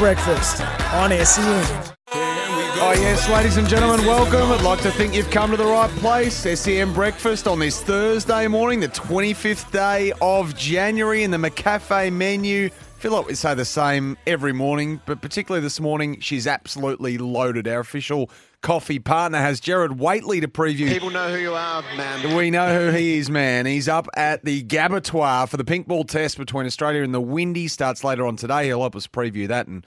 Breakfast on SEN. Oh, yes, ladies and gentlemen, welcome. I'd like to think you've come to the right place. SEN Breakfast on this Thursday morning, the 25th day of January, in the McCafe menu. I feel like we say the same every morning, but particularly this morning, she's absolutely loaded. Our official coffee partner has Jared Waitley to preview. People know who you are, man. We know who he is, man. He's up at the Gabbatoir for the pink ball test between Australia and the Windy. Starts later on today. He'll help us preview that, and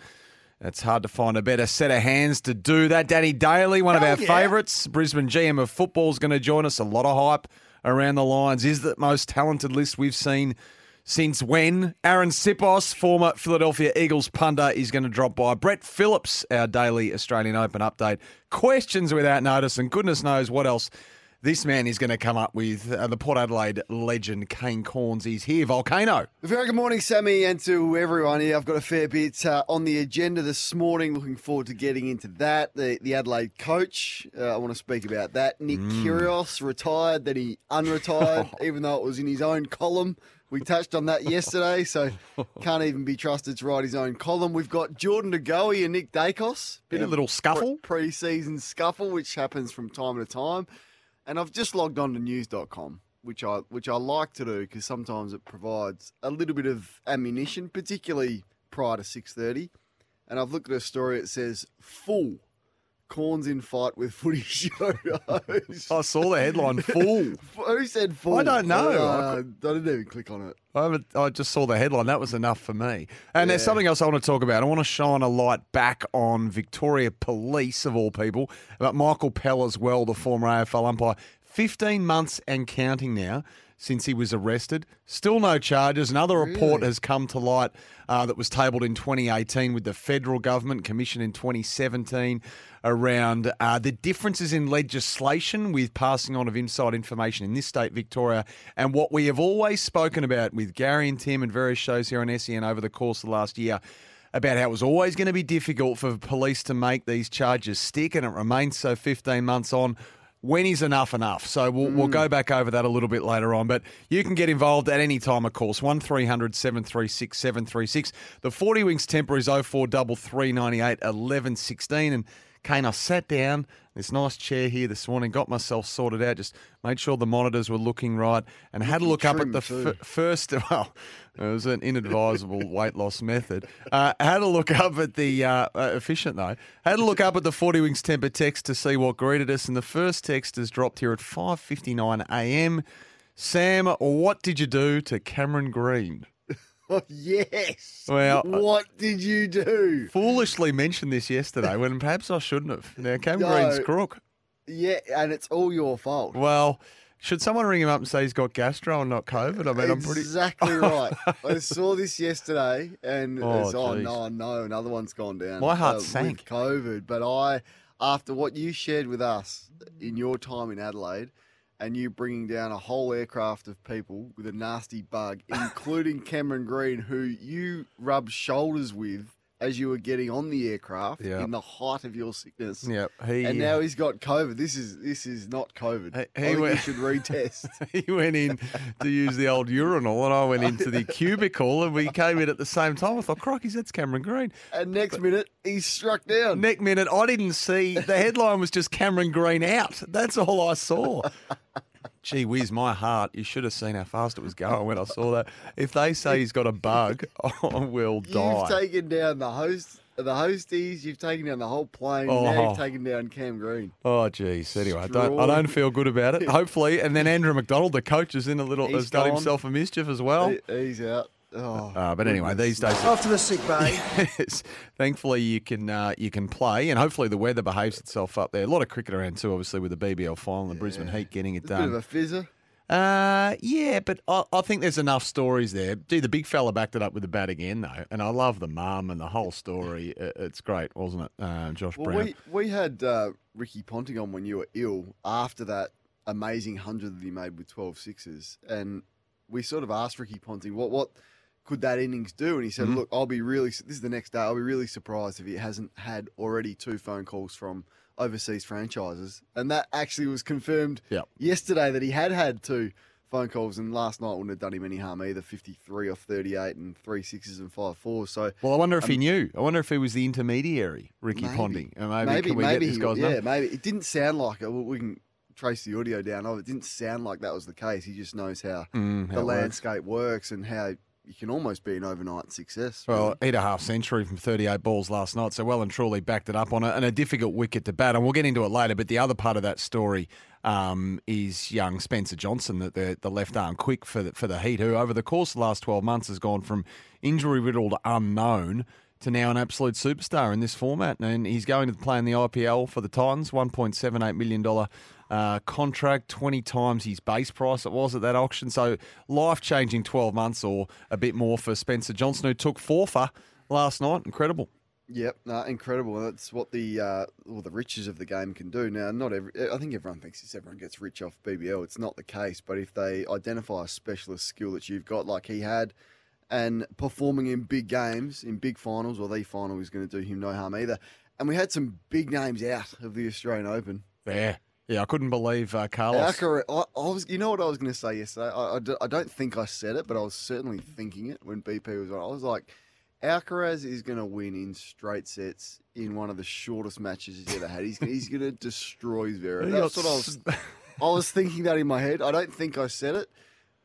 it's hard to find a better set of hands to do that. Danny Daly, one of our favourites, Brisbane GM of football, is going to join us. A lot of hype around the Lions. Is the most talented list we've seen since when? Aaron Sipos, former Philadelphia Eagles punter, is going to drop by. Brett Phillips, our daily Australian Open update. Questions without notice, and goodness knows what else this man is going to come up with. Uh, the Port Adelaide legend, Kane Cornes, is here. Volcano. Very good morning, Sammy, and to everyone here. I've got a fair bit uh, on the agenda this morning. Looking forward to getting into that. The, the Adelaide coach, uh, I want to speak about that. Nick Kyrgios retired, then he unretired, even though it was in his own column. We touched on that yesterday, so can't even be trusted to write his own column. We've got Jordan De Goey and Nick Daicos. Bit a little scuffle. Pre season scuffle, which happens from time to time. And I've just logged on to news.com, which I which I like to do because sometimes it provides a little bit of ammunition, particularly prior to 6:30. And I've looked at a story that says full Cornes in fight with footy show host. I saw the headline full. Who said full? I don't know. Uh, I didn't even click on it. I, I just saw the headline. That was enough for me. And there's something else I want to talk about. I want to shine a light back on Victoria Police, of all people, about Michael Pell as well, the former AFL umpire. 15 months and counting now since he was arrested. Still no charges. Another report has come to light uh, that was tabled in 2018 with the federal government, commissioned in 2017, around uh, the differences in legislation with passing on of inside information in this state, Victoria, and what we have always spoken about with Gary and Tim and various shows here on SEN over the course of the last year about how it was always going to be difficult for police to make these charges stick, and it remains so 15 months on. When is enough enough? So we'll, we'll go mm. back over that a little bit later on. But you can get involved at any time, of course. 1300 736 736. The 40 Wings temper is 043398 1116. And Kane, I sat down, this nice chair here this morning, got myself sorted out, just made sure the monitors were looking right, and had a look up at the f- first. Well, it was an inadvisable weight loss method. Uh, had a look up at the uh, uh, efficient though. Had a look up at the Forty Wings temper text to see what greeted us, and the first text has dropped here at five fifty nine a.m. Sam, what did you do to Cameron Green? Oh, yes. Well, uh, what did you do? Foolishly mentioned this yesterday when perhaps I shouldn't have. Now Cameron No. Green's crook. Yeah, and it's all your fault. Well, should someone ring him up and say he's got gastro and not COVID? I mean, I'm pretty. exactly right. I saw this yesterday, and Oh, it's, oh no, no, another one's gone down. My heart with sank. COVID, but I, after what you shared with us in your time in Adelaide, and you bringing down a whole aircraft of people with a nasty bug, including Cameron Green, who you rubbed shoulders with as you were getting on the aircraft Yeah. in the height of your sickness. Yep, he. And now he's got COVID. This is this is not COVID. He- I think went- you should retest. he went in to use the old urinal, and I went into the cubicle, and we came in at the same time. I thought, crikey, that's Cameron Green. And next minute, he's struck down. Next minute, I didn't see the headline was just Cameron Green out. That's all I saw. gee whiz, my heart, you should have seen how fast it was going when I saw that. If they say he's got a bug, I will die. You've taken down the host, the hosties. You've taken down the whole plane. Now Oh. you've taken down Cam Green. Oh, geez. Anyway, I don't, I don't feel good about it. Hopefully. And then Andrew McDonald, the coach, is in a little, He's has done gone. himself a mischief as well. He- he's out. Oh, Uh, but anyway, these days, Off to the sick bay. yes, thankfully you can uh, you can play, and hopefully the weather behaves itself up there. A lot of cricket around too, obviously with the BBL final, and the Brisbane Heat getting it it's a bit of done. a fizzer. Uh, yeah, but I, I think there's enough stories there. Gee, the big fella backed it up with the bat again, though, and I love the mum and the whole story. It- It's great, wasn't it, uh, Josh Well, Brown? we we had uh, Ricky Ponting on when you were ill after that amazing hundred that he made with 12 sixes, and we sort of asked Ricky Ponting what what could that innings do, and he said, Mhm. "Look, I'll be really this is the next day. I'll be really surprised if he hasn't had already two phone calls from overseas franchises, and that actually was confirmed Yep. yesterday that he had had two Phone calls and last night wouldn't have done him any harm either. Fifty-three off thirty-eight and three sixes and five fours. So Well, I wonder if he Um, knew. I wonder if he was the intermediary, Ricky Maybe. Ponting. And maybe, maybe can we maybe get this he- guy's yeah, maybe it didn't sound like it. We can trace the audio down of it. Didn't sound like that was the case. He just knows how Mm, how the it works. landscape works and how you can almost be an overnight success. Well, really. hit a half century from 38 balls last night, so well and truly backed it up on it, and a difficult wicket to bat. And we'll get into it later, but the other part of that story um, is young Spencer Johnson, the, the, the left arm quick for the, for the Heat, who over the course of the last 12 months has gone from injury riddled unknown to now an absolute superstar in this format. And he's going to play in the IPL for the Titans, $1.78 million uh, contract, 20 times his base price it was at that auction. So life changing 12 months or a bit more for Spencer Johnson, who took four for last night. Incredible. Yep, no, incredible. That's what the uh, well, the riches of the game can do. Now, not every. I think everyone thinks this. Everyone gets rich off BBL. It's not the case. But if they identify a specialist skill that you've got, like he had, and performing in big games, in big finals, or the final is going to do him no harm either. And we had some big names out of the Australian Open. Yeah. Yeah, I couldn't believe uh, Carlos. Alcaraz, I, I was, you know what I was going to say yesterday. I, I I don't think I said it, but I was certainly thinking it when BP was on. I was like, Alcaraz is going to win in straight sets in one of the shortest matches he's ever had. He's he's going to destroy Zverev. He what I was. I was thinking that in my head. I don't think I said it,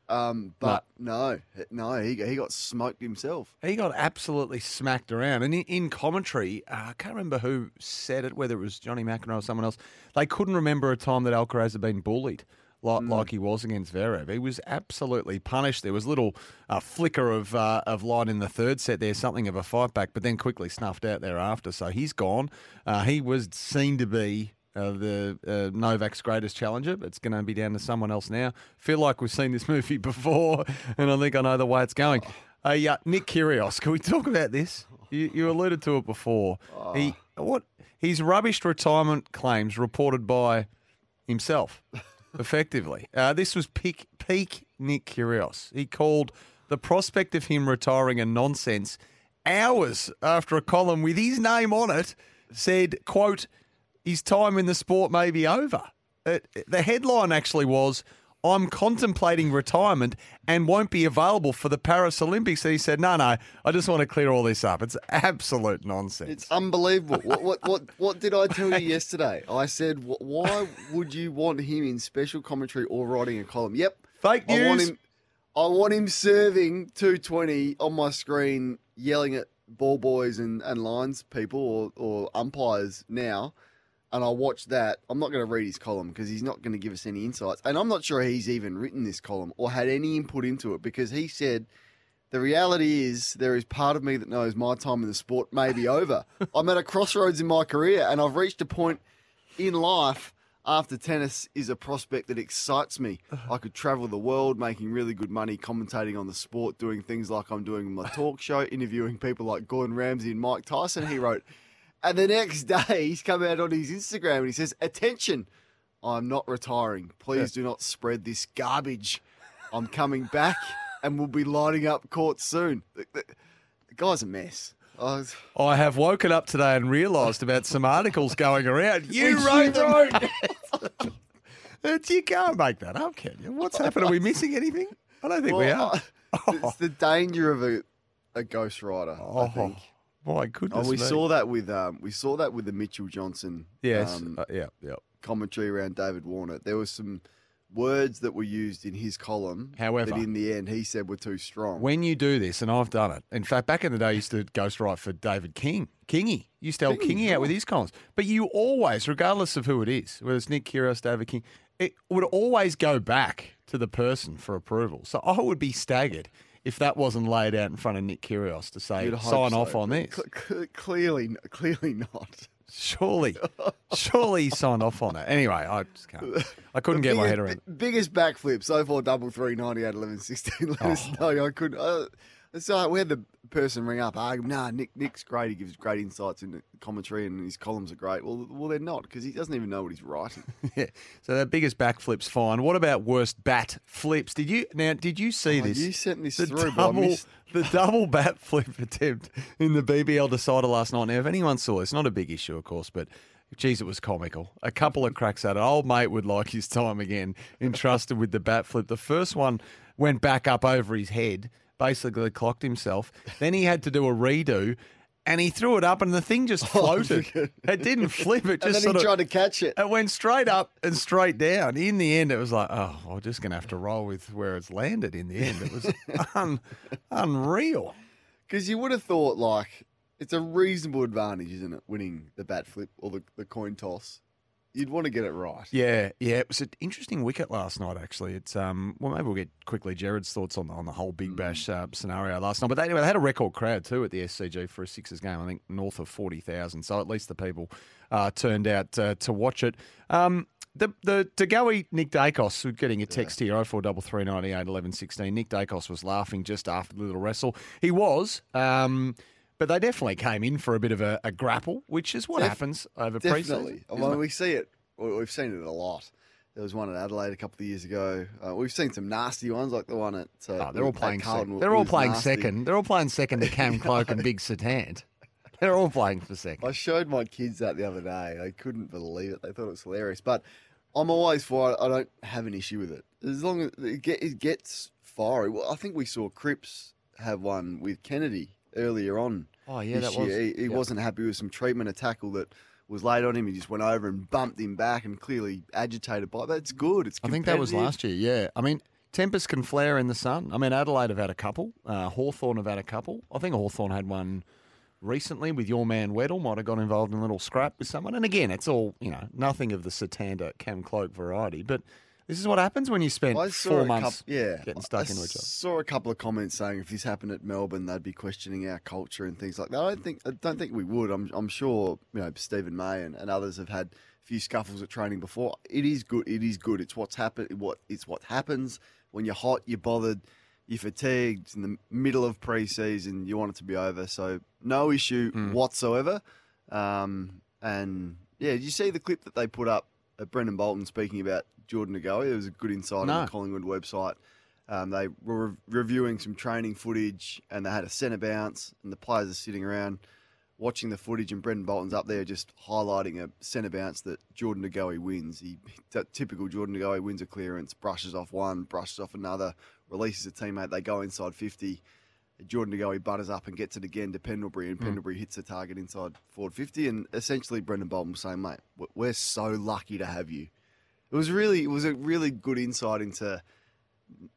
um, but no, no, he he got smoked himself. He got absolutely smacked around. And in, in commentary, uh, I can't remember who said it, whether it was Johnny McEnroe or someone else. They couldn't remember a time that Alcaraz had been bullied like, like he was against Zverev. He was absolutely punished. There was a little uh, flicker of, uh, of light in the third set there, something of a fight back, but then quickly snuffed out thereafter. So he's gone. Uh, he was seen to be uh, the uh, Novak's greatest challenger. but It's going to be down to someone else now. Feel like we've seen this movie before, and I think I know the way it's going. Uh, yeah, Nick Kyrgios. Can we talk about this? You, you alluded to it before. He what? His rubbish retirement claims reported by himself, effectively. Uh, this was peak peak Nick Kyrgios. He called the prospect of him retiring a nonsense. Hours after a column with his name on it said, "quote His time in the sport may be over." It, the headline actually was. I'm contemplating retirement and won't be available for the Paris Olympics. And he said, No, no, I just want to clear all this up. It's absolute nonsense. It's unbelievable. what, what what what did I tell you yesterday? I said, why would you want him in special commentary or writing a column? Yep, Fake I want news. him. I want him serving 220 on my screen, yelling at ball boys and, and lines people or, or umpires now. And I watch that. I'm not going to read his column because he's not going to give us any insights. And I'm not sure he's even written this column or had any input into it because he said the reality is there is part of me that knows my time in the sport may be over. I'm at a crossroads in my career and I've reached a point in life after tennis is a prospect that excites me. Uh-huh. I could travel the world making really good money commentating on the sport, doing things like I'm doing my talk show, interviewing people like Gordon Ramsay and Mike Tyson, he wrote. And the next day he's come out on his Instagram and he says, Attention, I'm not retiring. Please do not spread this garbage. I'm coming back and we'll be lining up court soon. The, the- the guy's a mess. I was- I have woken up today and realised about some articles going around. You wrote them. you can't make that up, can you? What's happened? Are we missing anything? I don't think we are. It's the danger of a, a ghostwriter, I oh. think. My goodness. Oh, we me. saw that with um, we saw that with the Mitchell Johnson Yes. um, uh, yeah. Yeah. commentary around David Warner. There was some words that were used in his column. However- that in the end he said were too strong. When you do this, and I've done it. In fact, back in the day, I used to ghostwrite for David King. Kingy. Used to help Kingy, Kingy out with his columns. But you always, regardless of who it is, whether it's Nick Kyrgios, David King, it would always go back to the person for approval. So I would be staggered if that wasn't laid out in front of Nick Kyrgios to say, sign so, off on this. cl- clearly, clearly not. Surely, surely he signed off on it. Anyway, I just can't. I couldn't get my head around it. Biggest, biggest backflip so far double three ninety eight eleven sixteen. Let us Oh. know. I couldn't. Uh, so we had the person ring up, argue, nah, Nick, Nick's great. He gives great insights into commentary, and his columns are great. Well, well, they're not because he doesn't even know what he's writing. Yeah. So that biggest backflip's fine. What about worst bat flips? Did you now? Did you see Oh, this? you sent this the through, double, missed- the double bat flip attempt in the BBL decider last night. Now, if anyone saw this, not a big issue, of course, but. Geez, it was comical. A couple of cracks at it. Old mate would like his time again, entrusted with the bat flip. The first one went back up over his head, basically clocked himself. Then he had to do a redo, and he threw it up, and the thing just oh, floated. it didn't flip. It and just then sort he of tried to catch it. it went straight up and straight down. In the end, it was like, oh, we're just going to have to roll with where it's landed. In the end, it was un- unreal. Because you would have thought, like, it's a reasonable advantage, isn't it, winning the bat flip or the, the coin toss? You'd want to get it right. Yeah, yeah. It was an interesting wicket last night. Actually, it's um. Well, maybe we'll get quickly Jared's thoughts on the, on the whole Big Bash uh, scenario last night. But they, anyway, they had a record crowd too at the SCG for a Sixers game. I think north of forty thousand. So at least the people uh, turned out uh, to watch it. Um, the the De Goey Nick Daicos we're getting a text here oh four double three ninety eight eleven sixteen. Nick Daicos was laughing just after the little wrestle. He was. Um, but they definitely came in for a bit of a, a grapple, which is what Def- happens over Definitely. pre-season. I mean, we see it. we- We've seen it a lot. There was one at Adelaide a couple of years ago. Uh, we've seen some nasty ones, like the one at. Uh, Oh, they're all playing Carlton. second. They're all playing nasty. second. They're all playing second to Cam Cloke and Big Satan. They're all playing for second. I showed my kids that the other day. They couldn't believe it. They thought it was hilarious. But I'm always for it. I don't have an issue with it as long as it, get, it gets fiery. Well, I think we saw Cripps have one with Kennedy earlier on. Oh, yeah, that was- He, he yep. wasn't happy with some treatment, a tackle that was laid on him. He just went over and bumped him back, and clearly agitated by. That's good. It's. I think that was last year. Yeah, I mean, tempers can flare in the sun. I mean, Adelaide have had a couple. Uh, Hawthorn have had a couple. I think Hawthorn had one recently with your man Weddle. Might have got involved in a little scrap with someone. And again, it's all you know, nothing of the Satanda Cam Cloke variety. But this is what happens when you spend I saw four a months coup- yeah, getting stuck I into each other. saw a couple of comments saying if this happened at Melbourne, they'd be questioning our culture and things like that. I don't think I don't think we would. I'm I'm sure you know Stephen May and, and others have had a few scuffles at training before. It is good. It is good. It's what's happened. What it's what happens when you're hot, you're bothered, you're fatigued. It's in the middle of pre-season, you want it to be over. So no issue Hmm. whatsoever. Um, and yeah, did you see the clip that they put up of Brendan Bolton speaking about Jordan De Goey? There was a good insight No. on the Collingwood website. Um, they were re- reviewing some training footage and they had a centre bounce, and the players are sitting around watching the footage, and Brendan Bolton's up there just highlighting a centre bounce that Jordan De Goey wins. He typical Jordan De Goey wins a clearance, brushes off one, brushes off another, releases a teammate, they go inside 50. Jordan De Goey butters up and gets it again to Pendlebury, and mm. Pendlebury hits the target inside forward 50. And essentially, Brendan Bolton was saying, mate, we- we're so lucky to have you. It was really, it was a really good insight into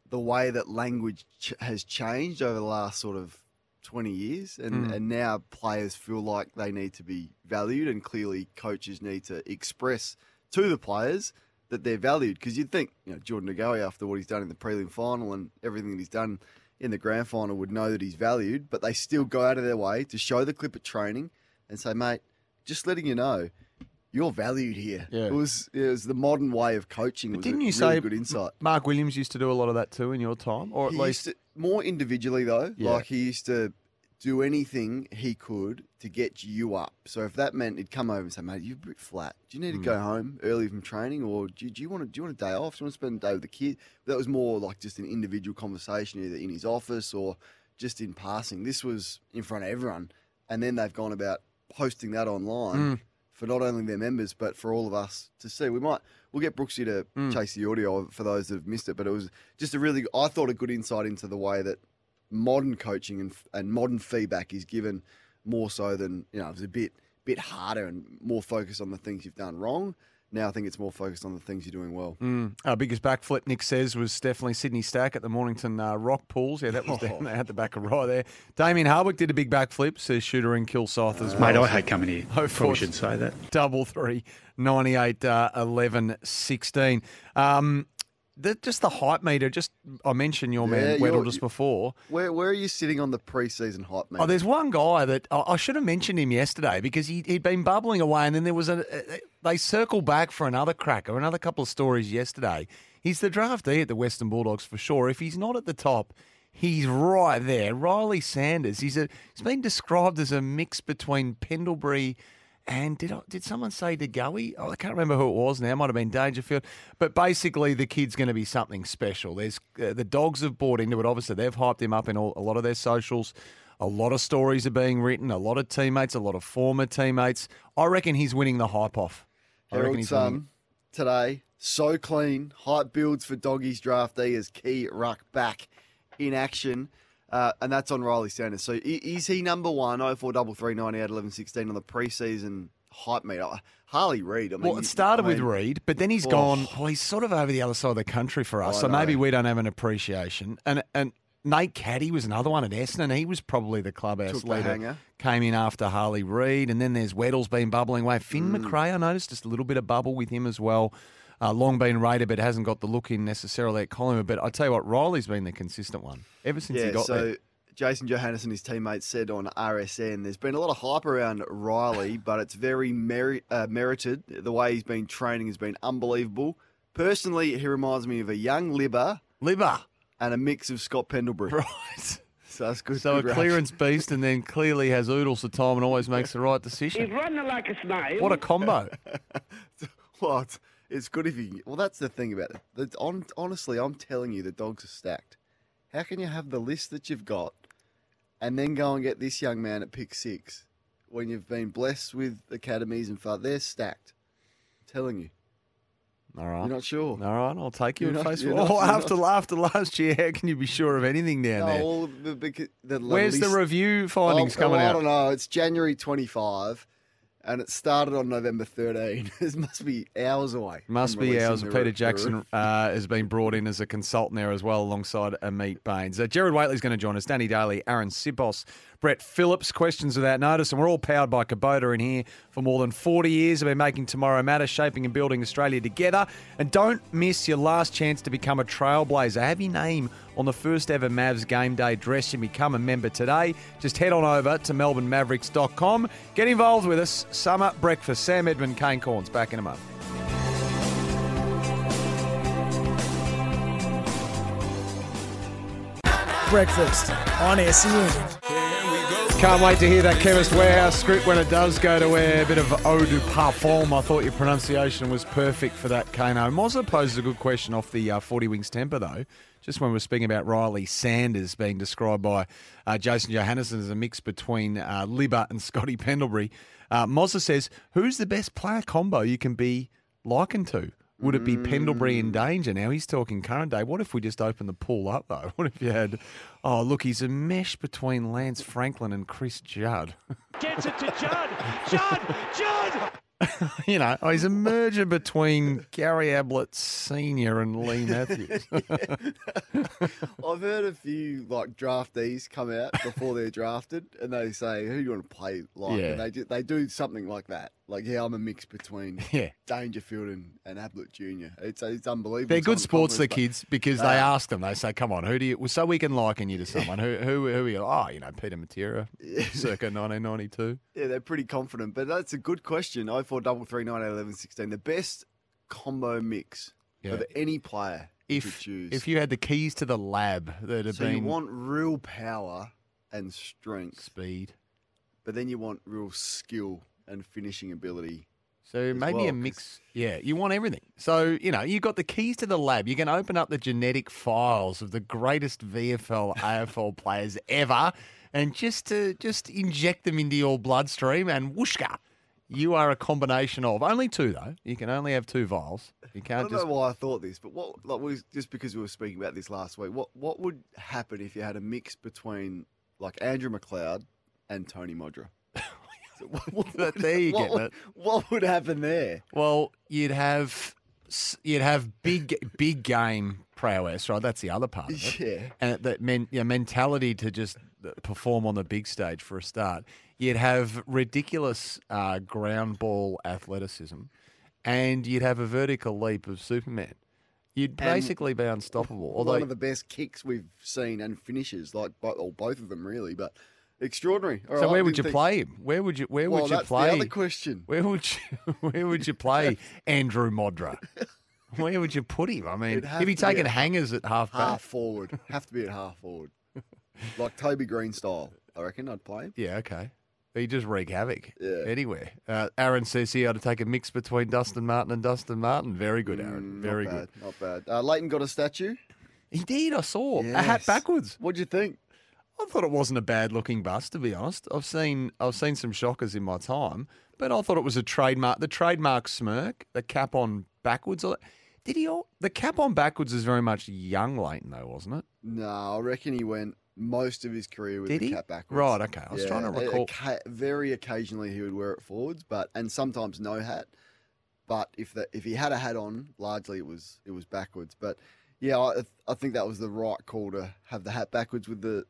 the way that language ch- has changed over the last sort of 20 years. And, mm. and now players feel like they need to be valued, and clearly coaches need to express to the players that they're valued. Because you'd think, you know, Jordan De Goey, after what he's done in the prelim final and everything that he's done in the grand final, would know that he's valued, but they still go out of their way to show the clip at training and say, mate, just letting you know. You're valued here. Yeah. It was it was the modern way of coaching. But was didn't a you really say good insight? Mark Williams used to do a lot of that too in your time, or at He least used to, more individually though. Yeah. Like he used to do anything he could to get you up. So if that meant he'd come over and say, "Mate, you're a bit flat. Do you need to Hmm. go home early from training, or do, do you want to do you want a day off? Do you want to spend a day with the kid?" That was more like just an individual conversation, either in his office or just in passing. This was in front of everyone, and then they've gone about posting that online. Hmm. For not only their members, but for all of us to see, we might we'll get Brooksy to Hmm. chase the audio for those that have missed it. But it was just a really, I thought, a good insight into the way that modern coaching and, and modern feedback is given more so than you know it's a bit bit harder and more focused on the things you've done wrong now I think it's more focused on the things you're doing well. Mm. Our biggest backflip, Nick says, was definitely Sydney Stack at the Mornington uh, Rock Pools. Yeah, that was down there at the back of right there. Damien Hardwick did a big backflip, says shooter in Kilsyth as well. Mate, I hate coming here. Oh, Probably force. should say that. double three, 98, uh, 11, 16. Um, the, just the hype meter, just I mentioned your man Weddle just before. Where where are you sitting on the preseason hype, oh, meter? Oh, there's one guy that I, I should have mentioned him yesterday because he, he'd been bubbling away, and then there was a. a- They circle back for another cracker, another couple of stories yesterday. He's the draftee at the Western Bulldogs for sure. If he's not at the top, he's right there. Riley Sanders. He's a. He's been described as a mix between Pendlebury. And did I, did someone say to DeGoey? Oh, I can't remember who it was now. It might have been Dangerfield. But basically, the kid's going to be something special. There's uh, the dogs have bought into it. Obviously, they've hyped him up in all, a lot of their socials. A lot of stories are being written. A lot of teammates, a lot of former teammates. I reckon he's winning the hype off. I reckon Herald winning. Sun today, so clean. Hype builds for Doggies draftee as key ruck back in action. Uh, and that's on Riley Sanders. So is he number one, 0433 98 11 16 on the preseason hype meter? Harley Reid. I mean, Well, it started I with mean, Reid, but then he's Oh. gone. Well, he's sort of over the other side of the country for us, so maybe we don't have an appreciation. And and Nate Caddy was another one at Essendon. He was probably the clubhouse Took the leader. hanger. Came in after Harley Reid, and then there's Weddle's been bubbling away. Finn Mm. McRae, I noticed just a little bit of bubble with him as well. Uh, long been rated, but hasn't got the look in necessarily at Collingwood. But I tell you what, Riley's been the consistent one ever since Yeah, he got there. so there. Jason Johannes and his teammates said on RSN there's been a lot of hype around Riley, but it's very meri- uh, merited. The way he's been training has been unbelievable. Personally, he reminds me of a young Libber Liver, and a mix of Scott Pendlebury. right? So that's good. So a good reaction. clearance beast, and then clearly has oodles of time and always makes the right decision. He's running like a snail. What a combo! Well, it's, good if you. Well, that's the thing about it. That's on, honestly, I'm telling you, the dogs are stacked. How can you have the list that you've got, and then go and get this young man at pick six when you've been blessed with academies and far? They're stacked. I'm telling you. All right. You're not sure. All right, I'll take you You're not- face you're not- Oh, after after last year, how can you be sure of anything down No, there? all the, the, the Where's the review findings Oh, coming well, I don't know. It's January 25, and it started on November 13. it must be hours away. Must be hours. Peter Jackson uh, has been brought in as a consultant there as well, alongside Amit Baines. Uh, Jared Waitley's going to join us. Danny Daly, Aaron Sipos, Brett Phillips. Questions without notice, and we're all powered by Kubota in here for more than 40 years. Have been making tomorrow matter, shaping and building Australia together. And don't miss your last chance to become a trailblazer. Have your name on the first ever Mavs game day dress and become a member today. Just head on over to melbournemavericks.com. Get involved with us. Summer breakfast. Sam Edmund, Kane Cornes. Back in a moment. Breakfast on SEN. Can't wait to hear that Chemist Warehouse script when it does go to air. A bit of eau de parfum. I thought your pronunciation was perfect for that, Kano. Mozza poses a good question off the uh, 40 Wings temper, though. Just when we were speaking about Riley Sanders being described by uh, Jason Johannisen as a mix between uh, Libber and Scotty Pendlebury, uh, Mozza says, Who's the best player combo you can be likened to? Would it be Pendlebury in danger? Now he's talking current day. What if we just open the pool up though? What if you had, oh look, he's a mesh between Lance Franklin and Chris Judd. Gets it to Judd. Judd. Judd. you know, oh, he's a merger between Gary Ablett Senior and Leigh Matthews. I've heard a few like draftees come out before they're drafted, and they say, "Who do you want to play like?" Yeah. And they do, they do something like that. Like, yeah, I'm a mix between yeah. Dangerfield and, and Ablett Jr. It's it's unbelievable. They're good sports, the kids, because they they ask them. They say, "Come on, who do you?" Well, so we can liken you to someone. who, who, who are you? Oh, you know, Peter Matera, circa 1992. Yeah, they're pretty confident. But that's a good question. Oh four double three nine eight eleven sixteen. The best combo mix Yeah. of any player you If choose. if you had the keys to the lab that have so been you want real power and strength, speed, but then you want real skill and finishing ability. So maybe well, a mix. Yeah, you want everything. So, you know, you've got the keys to the lab. You can open up the genetic files of the greatest VFL, AFL players ever and just to just inject them into your bloodstream and whooshka. You are a combination of only two though. You can only have two vials. You can't I don't just know why I thought this, but what like we just because we were speaking about this last week, what what would happen if you had a mix between like Andrew McLeod and Tony Modra? What There you what get would, it. What would happen there? Well, you'd have you'd have big big game prowess, right? That's the other part of it. Yeah. and that men, yeah, mentality to just perform on the big stage for a start. You'd have ridiculous uh, ground ball athleticism, and you'd have a vertical leap of Superman. You'd basically be unstoppable. Although One of the best kicks we've seen and finishes, like or both of them really, but extraordinary. All so, right, where would you think- play him? Where would you Where Well, would you that's play? the other question. Where would you Where would you play Andrew Modra? Where would you put him? I mean, if he to be taking at hangers at half back, Half forward, have to be at half forward, like Toby Greene style. I reckon I'd play him. Yeah, okay. He just wreak havoc Yeah. anywhere. Uh, Aaron says he ought to take a mix between Dustin Martin and Dustin Martin. Very good, Aaron. Mm, Very not good. bad, Not bad. Uh, Lleyton got a statue. He did. I saw a hat backwards. What'd you think? I thought it wasn't a bad looking bust, to be honest. I've seen I've seen some shockers in my time, but I thought it was a trademark. The trademark smirk, the cap on backwards. Did he? All, the cap on backwards is very much young Lleyton, though, wasn't it? No, I reckon he went most of his career with Did the he? cap backwards. Right, okay. I was trying to a- recall. oca- very occasionally he would wear it forwards, but and sometimes no hat. But if the, if he had a hat on, largely it was it was backwards. But yeah, I, I think that was the right call to have the hat backwards with the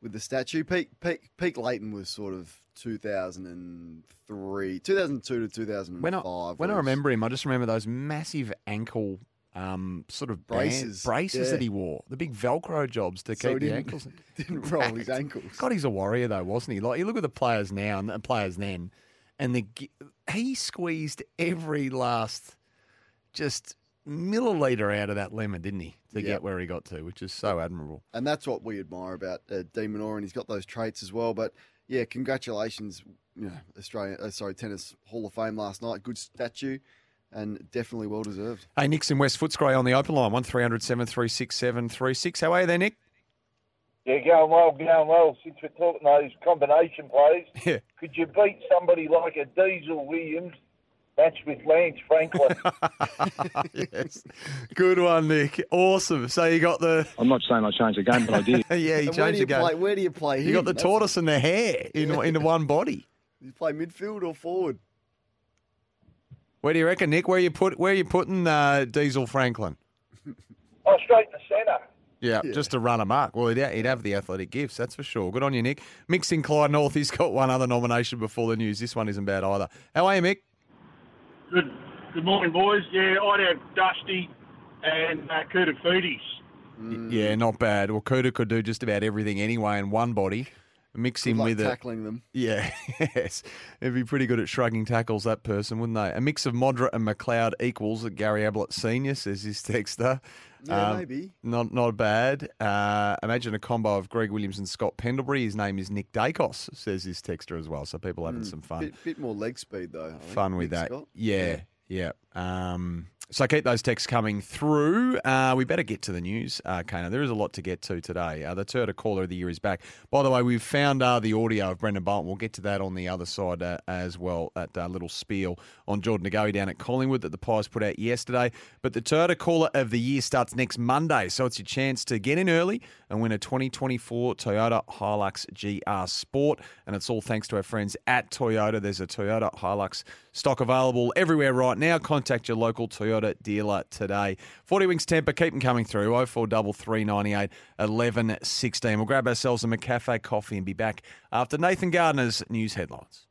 with the statue. Peak peak peak Lleyton was sort of 2003, 2002 to 2005. When I when I remember him, I just remember those massive ankle um, sort of band- Braces, braces yeah. that he wore, the big Velcro jobs to So keep the ankles. didn't roll his ankles. God, he's a warrior though, wasn't he? Like you look at the players now and the players then, and the he squeezed every last just milliliter out of that lemon, didn't he, to Yep. get where he got to, which is so admirable. and that's what we admire about uh, Dean and he's got those traits as well. But yeah, congratulations, you know, Australian, uh, sorry, tennis Hall of Fame last night. Good statue, and definitely well deserved. Hey, Nick's in West Footscray on the open line, one 736 736 How are you there, Nick? Yeah, going well, going well. Since we're talking those combination plays, Yeah. could you beat somebody like a Diesel Williams matched with Lance Franklin? yes. Good one, Nick. Awesome. So you got the I'm not saying I changed the game, but I did. yeah, you And where do changed you the game. play? Where do you play him? You got the That's- tortoise and the hare in into one body. You play midfield or forward? Where do you reckon, Nick? Where you put where you putting uh, Diesel Franklin? oh, straight in the centre. Yeah, just to run amok. Well, he'd, he'd have the athletic gifts, that's for sure. Good on you, Nick. Mick's in Clyde North. He's got one other nomination before the news. This one isn't bad either. How are you, Mick? Good, good morning, boys. Yeah, I'd have Dusty and uh, Kuta Foodies. Yeah, not bad. Well, Kouta could do just about everything anyway in one body. Mix him Good luck with it. tackling them. Yeah, yes. They'd be pretty good at shrugging tackles, that person, wouldn't they? A mix of Modra and McLeod equals at Gary Ablett Senior, says his texter. Yeah, Um, maybe. Not not bad. Uh, imagine a combo of Greg Williams and Scott Pendlebury. His name is Nick Daicos, says his texter as well. So people having some fun Bit, bit more leg speed though. I think, fun with Nick that. Scott. Yeah, yeah. Um, so keep those texts coming through. Uh, we better get to the news, uh, Kana. There is a lot to get to today. Uh, the Turtle Caller of the Year is back. By the way, we've found uh, the audio of Brendan Bolton. We'll get to that on the other side uh, as well. That uh, little spiel on Jordan De Goey down at Collingwood that the Pies put out yesterday. But the Turtle Caller of the Year starts next Monday, so it's your chance to get in early and win a 2024 Toyota Hilux GR Sport. And it's all thanks to our friends at Toyota. There's a Toyota Hilux stock available everywhere right now. Contact your local Toyota dealer today. 40 Wings Temper, keep them coming through. 043398 1116. We'll grab ourselves a McCafe coffee and be back after Nathan Gardner's news headlines.